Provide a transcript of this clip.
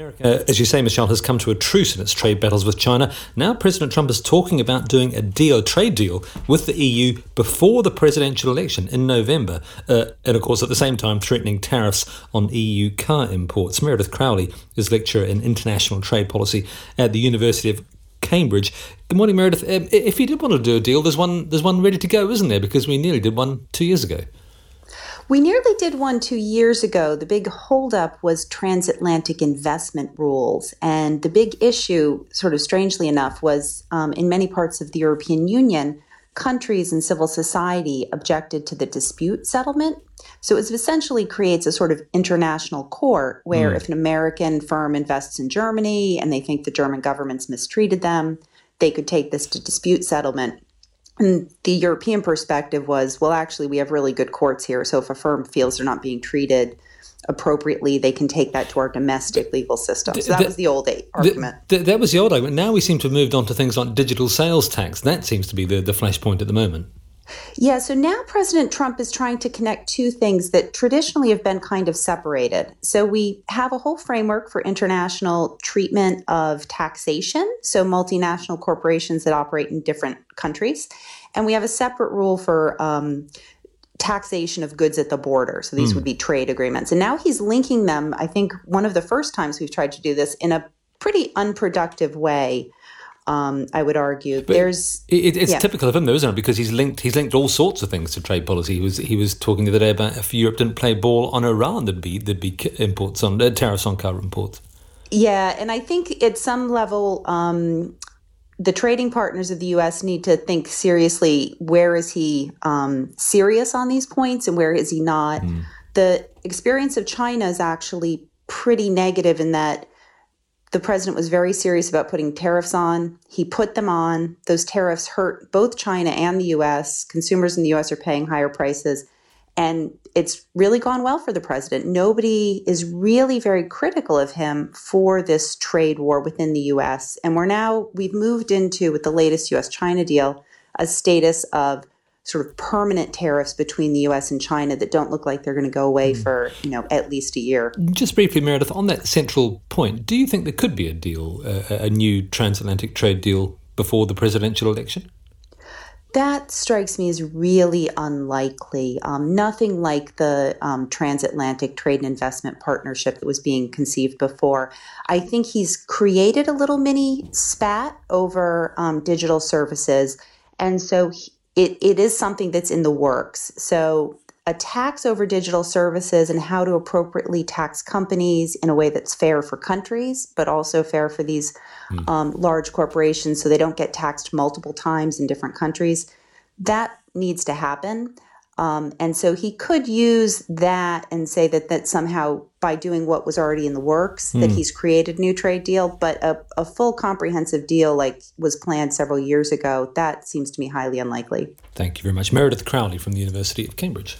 America, as you say, Michelle, has come to a truce in its trade battles with China. Now, President Trump is talking about doing a deal, trade deal with the EU before the presidential election in November, uh, and of course, at the same time, threatening tariffs on EU car imports. Meredith Crowley is lecturer in international trade policy at the University of Cambridge. Good morning, Meredith. Um, if you did want to do a deal, there's one, there's one ready to go, isn't there? Because we nearly did one two years ago. We nearly did one two years ago. The big holdup was transatlantic investment rules. And the big issue, sort of strangely enough, was um, in many parts of the European Union, countries and civil society objected to the dispute settlement. So it essentially creates a sort of international court where mm. if an American firm invests in Germany and they think the German government's mistreated them, they could take this to dispute settlement and the European perspective was, well, actually, we have really good courts here. So if a firm feels they're not being treated appropriately, they can take that to our domestic legal system. So that the, was the old argument. The, the, that was the old argument. Now we seem to have moved on to things like digital sales tax. That seems to be the, the flashpoint at the moment. Yeah, so now President Trump is trying to connect two things that traditionally have been kind of separated. So we have a whole framework for international treatment of taxation, so multinational corporations that operate in different countries. And we have a separate rule for um, taxation of goods at the border. So these mm. would be trade agreements. And now he's linking them, I think, one of the first times we've tried to do this in a pretty unproductive way um, I would argue. But There's it, it's yeah. typical of him, though, isn't it? Because he's linked he's linked all sorts of things to trade policy. He was he was talking the other day about if Europe didn't play ball on Iran, there'd be there'd be imports on uh, tariffs on car imports. Yeah, and I think at some level. Um, the trading partners of the U.S. need to think seriously. Where is he um, serious on these points, and where is he not? Mm. The experience of China is actually pretty negative in that the president was very serious about putting tariffs on. He put them on. Those tariffs hurt both China and the US. Consumers in the US are paying higher prices. And it's really gone well for the president. Nobody is really very critical of him for this trade war within the US. And we're now, we've moved into, with the latest US China deal, a status of sort of permanent tariffs between the U.S. and China that don't look like they're going to go away mm. for you know at least a year. Just briefly, Meredith, on that central point, do you think there could be a deal, uh, a new transatlantic trade deal before the presidential election? That strikes me as really unlikely. Um, nothing like the um, transatlantic trade and investment partnership that was being conceived before. I think he's created a little mini spat over um, digital services. And so he, it, it is something that's in the works. So, a tax over digital services and how to appropriately tax companies in a way that's fair for countries, but also fair for these mm. um, large corporations so they don't get taxed multiple times in different countries. That needs to happen. Um, and so he could use that and say that that somehow by doing what was already in the works mm. that hmm. he's created a new trade deal, but a, a full comprehensive deal like was planned several years ago, that seems to me highly unlikely. Thank you very much. Meredith Crowley from the University of Cambridge.